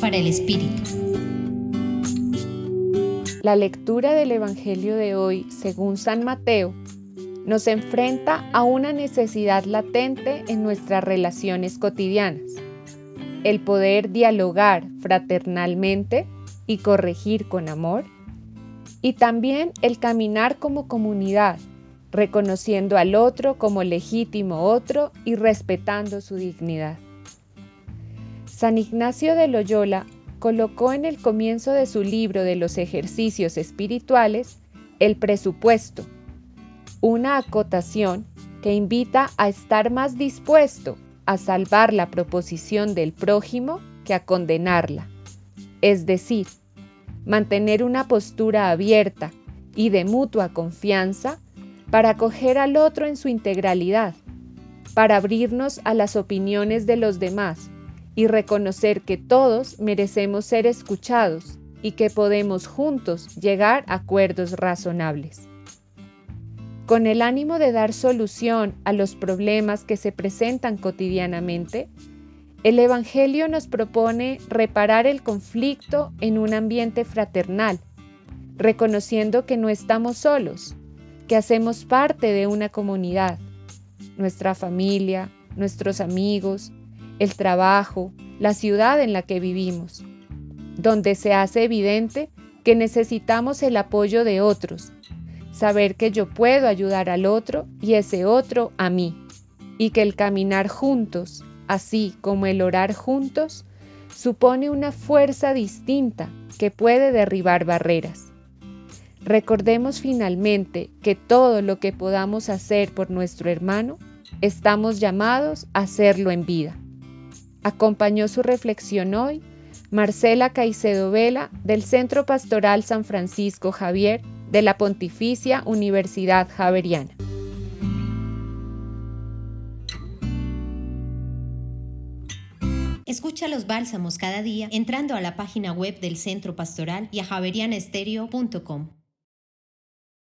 Para el Espíritu. La lectura del Evangelio de hoy, según San Mateo, nos enfrenta a una necesidad latente en nuestras relaciones cotidianas, el poder dialogar fraternalmente y corregir con amor, y también el caminar como comunidad, reconociendo al otro como legítimo otro y respetando su dignidad. San Ignacio de Loyola colocó en el comienzo de su libro de los ejercicios espirituales el presupuesto, una acotación que invita a estar más dispuesto a salvar la proposición del prójimo que a condenarla, es decir, mantener una postura abierta y de mutua confianza para acoger al otro en su integralidad, para abrirnos a las opiniones de los demás y reconocer que todos merecemos ser escuchados y que podemos juntos llegar a acuerdos razonables. Con el ánimo de dar solución a los problemas que se presentan cotidianamente, el Evangelio nos propone reparar el conflicto en un ambiente fraternal, reconociendo que no estamos solos, que hacemos parte de una comunidad, nuestra familia, nuestros amigos, el trabajo, la ciudad en la que vivimos, donde se hace evidente que necesitamos el apoyo de otros, saber que yo puedo ayudar al otro y ese otro a mí, y que el caminar juntos, así como el orar juntos, supone una fuerza distinta que puede derribar barreras. Recordemos finalmente que todo lo que podamos hacer por nuestro hermano, estamos llamados a hacerlo en vida. Acompañó su reflexión hoy Marcela Caicedo Vela del Centro Pastoral San Francisco Javier de la Pontificia Universidad Javeriana. Escucha los bálsamos cada día entrando a la página web del Centro Pastoral y a javerianestereo.com.